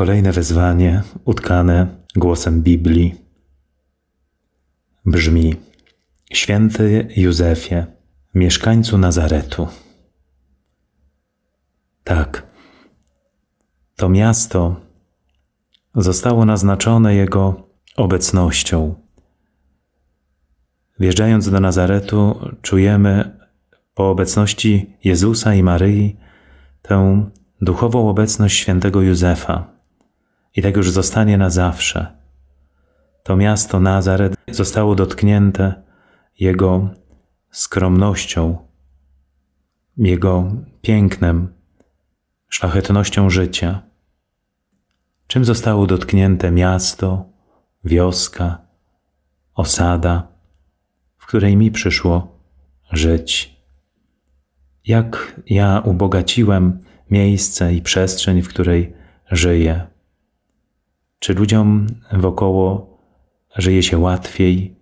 Kolejne wezwanie, utkane głosem Biblii, brzmi: Święty Józefie, mieszkańcu Nazaretu. Tak, to miasto zostało naznaczone Jego obecnością. Wjeżdżając do Nazaretu, czujemy po obecności Jezusa i Maryi tę duchową obecność świętego Józefa. I tak już zostanie na zawsze. To miasto Nazaret zostało dotknięte Jego skromnością, Jego pięknem, szlachetnością życia. Czym zostało dotknięte miasto, wioska, osada, w której mi przyszło żyć? Jak ja ubogaciłem miejsce i przestrzeń, w której żyję? Czy ludziom wokoło żyje się łatwiej?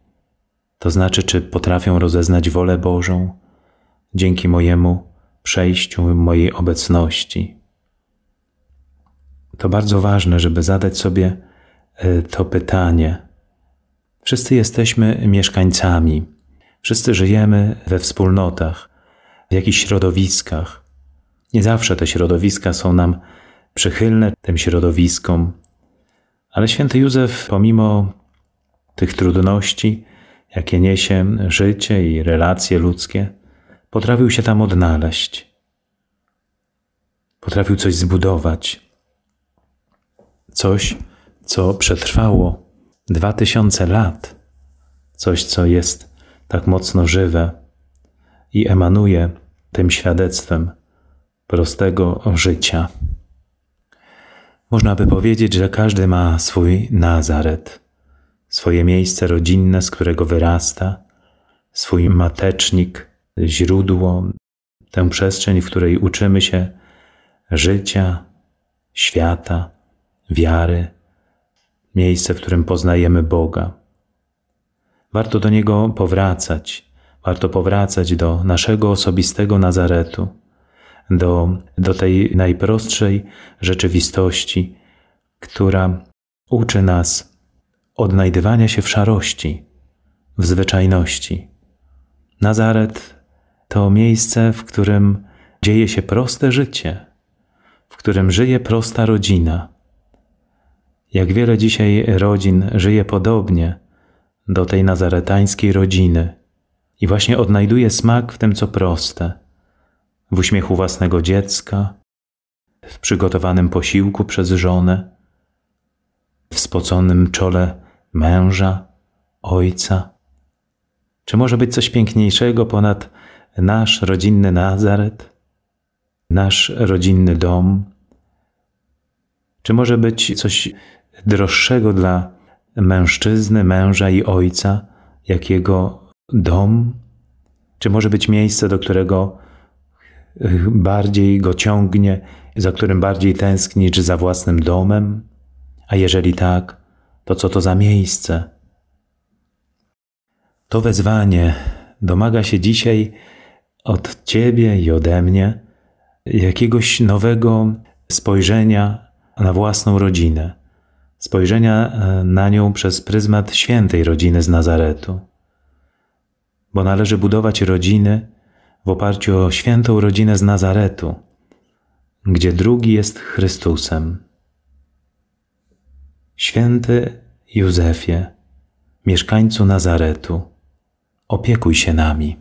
To znaczy, czy potrafią rozeznać wolę Bożą dzięki mojemu przejściu, mojej obecności? To bardzo ważne, żeby zadać sobie e, to pytanie. Wszyscy jesteśmy mieszkańcami, wszyscy żyjemy we wspólnotach, w jakichś środowiskach. Nie zawsze te środowiska są nam przychylne tym środowiskom, ale święty Józef, pomimo tych trudności, jakie niesie życie i relacje ludzkie, potrafił się tam odnaleźć. Potrafił coś zbudować. Coś, co przetrwało dwa tysiące lat. Coś, co jest tak mocno żywe i emanuje tym świadectwem prostego życia. Można by powiedzieć, że każdy ma swój Nazaret, swoje miejsce rodzinne, z którego wyrasta, swój matecznik, źródło, tę przestrzeń, w której uczymy się życia, świata, wiary, miejsce, w którym poznajemy Boga. Warto do Niego powracać, warto powracać do naszego osobistego Nazaretu do, do tej najprostszej rzeczywistości, która uczy nas odnajdywania się w szarości, w zwyczajności. Nazaret to miejsce, w którym dzieje się proste życie, w którym żyje prosta rodzina. Jak wiele dzisiaj rodzin żyje podobnie do tej nazaretańskiej rodziny i właśnie odnajduje smak w tym, co proste w uśmiechu własnego dziecka, w przygotowanym posiłku przez żonę, w spoconym czole męża, ojca. Czy może być coś piękniejszego ponad nasz rodzinny Nazaret, nasz rodzinny dom? Czy może być coś droższego dla mężczyzny, męża i ojca, jak jego dom? Czy może być miejsce, do którego bardziej go ciągnie, za którym bardziej tęskni, czy za własnym domem? A jeżeli tak, to co to za miejsce? To wezwanie domaga się dzisiaj od Ciebie i ode mnie jakiegoś nowego spojrzenia na własną rodzinę, spojrzenia e, na nią przez pryzmat świętej rodziny z Nazaretu. Bo należy budować rodziny, w oparciu o świętą rodzinę z Nazaretu, gdzie drugi jest Chrystusem. Święty Józefie, mieszkańcu Nazaretu, opiekuj się nami.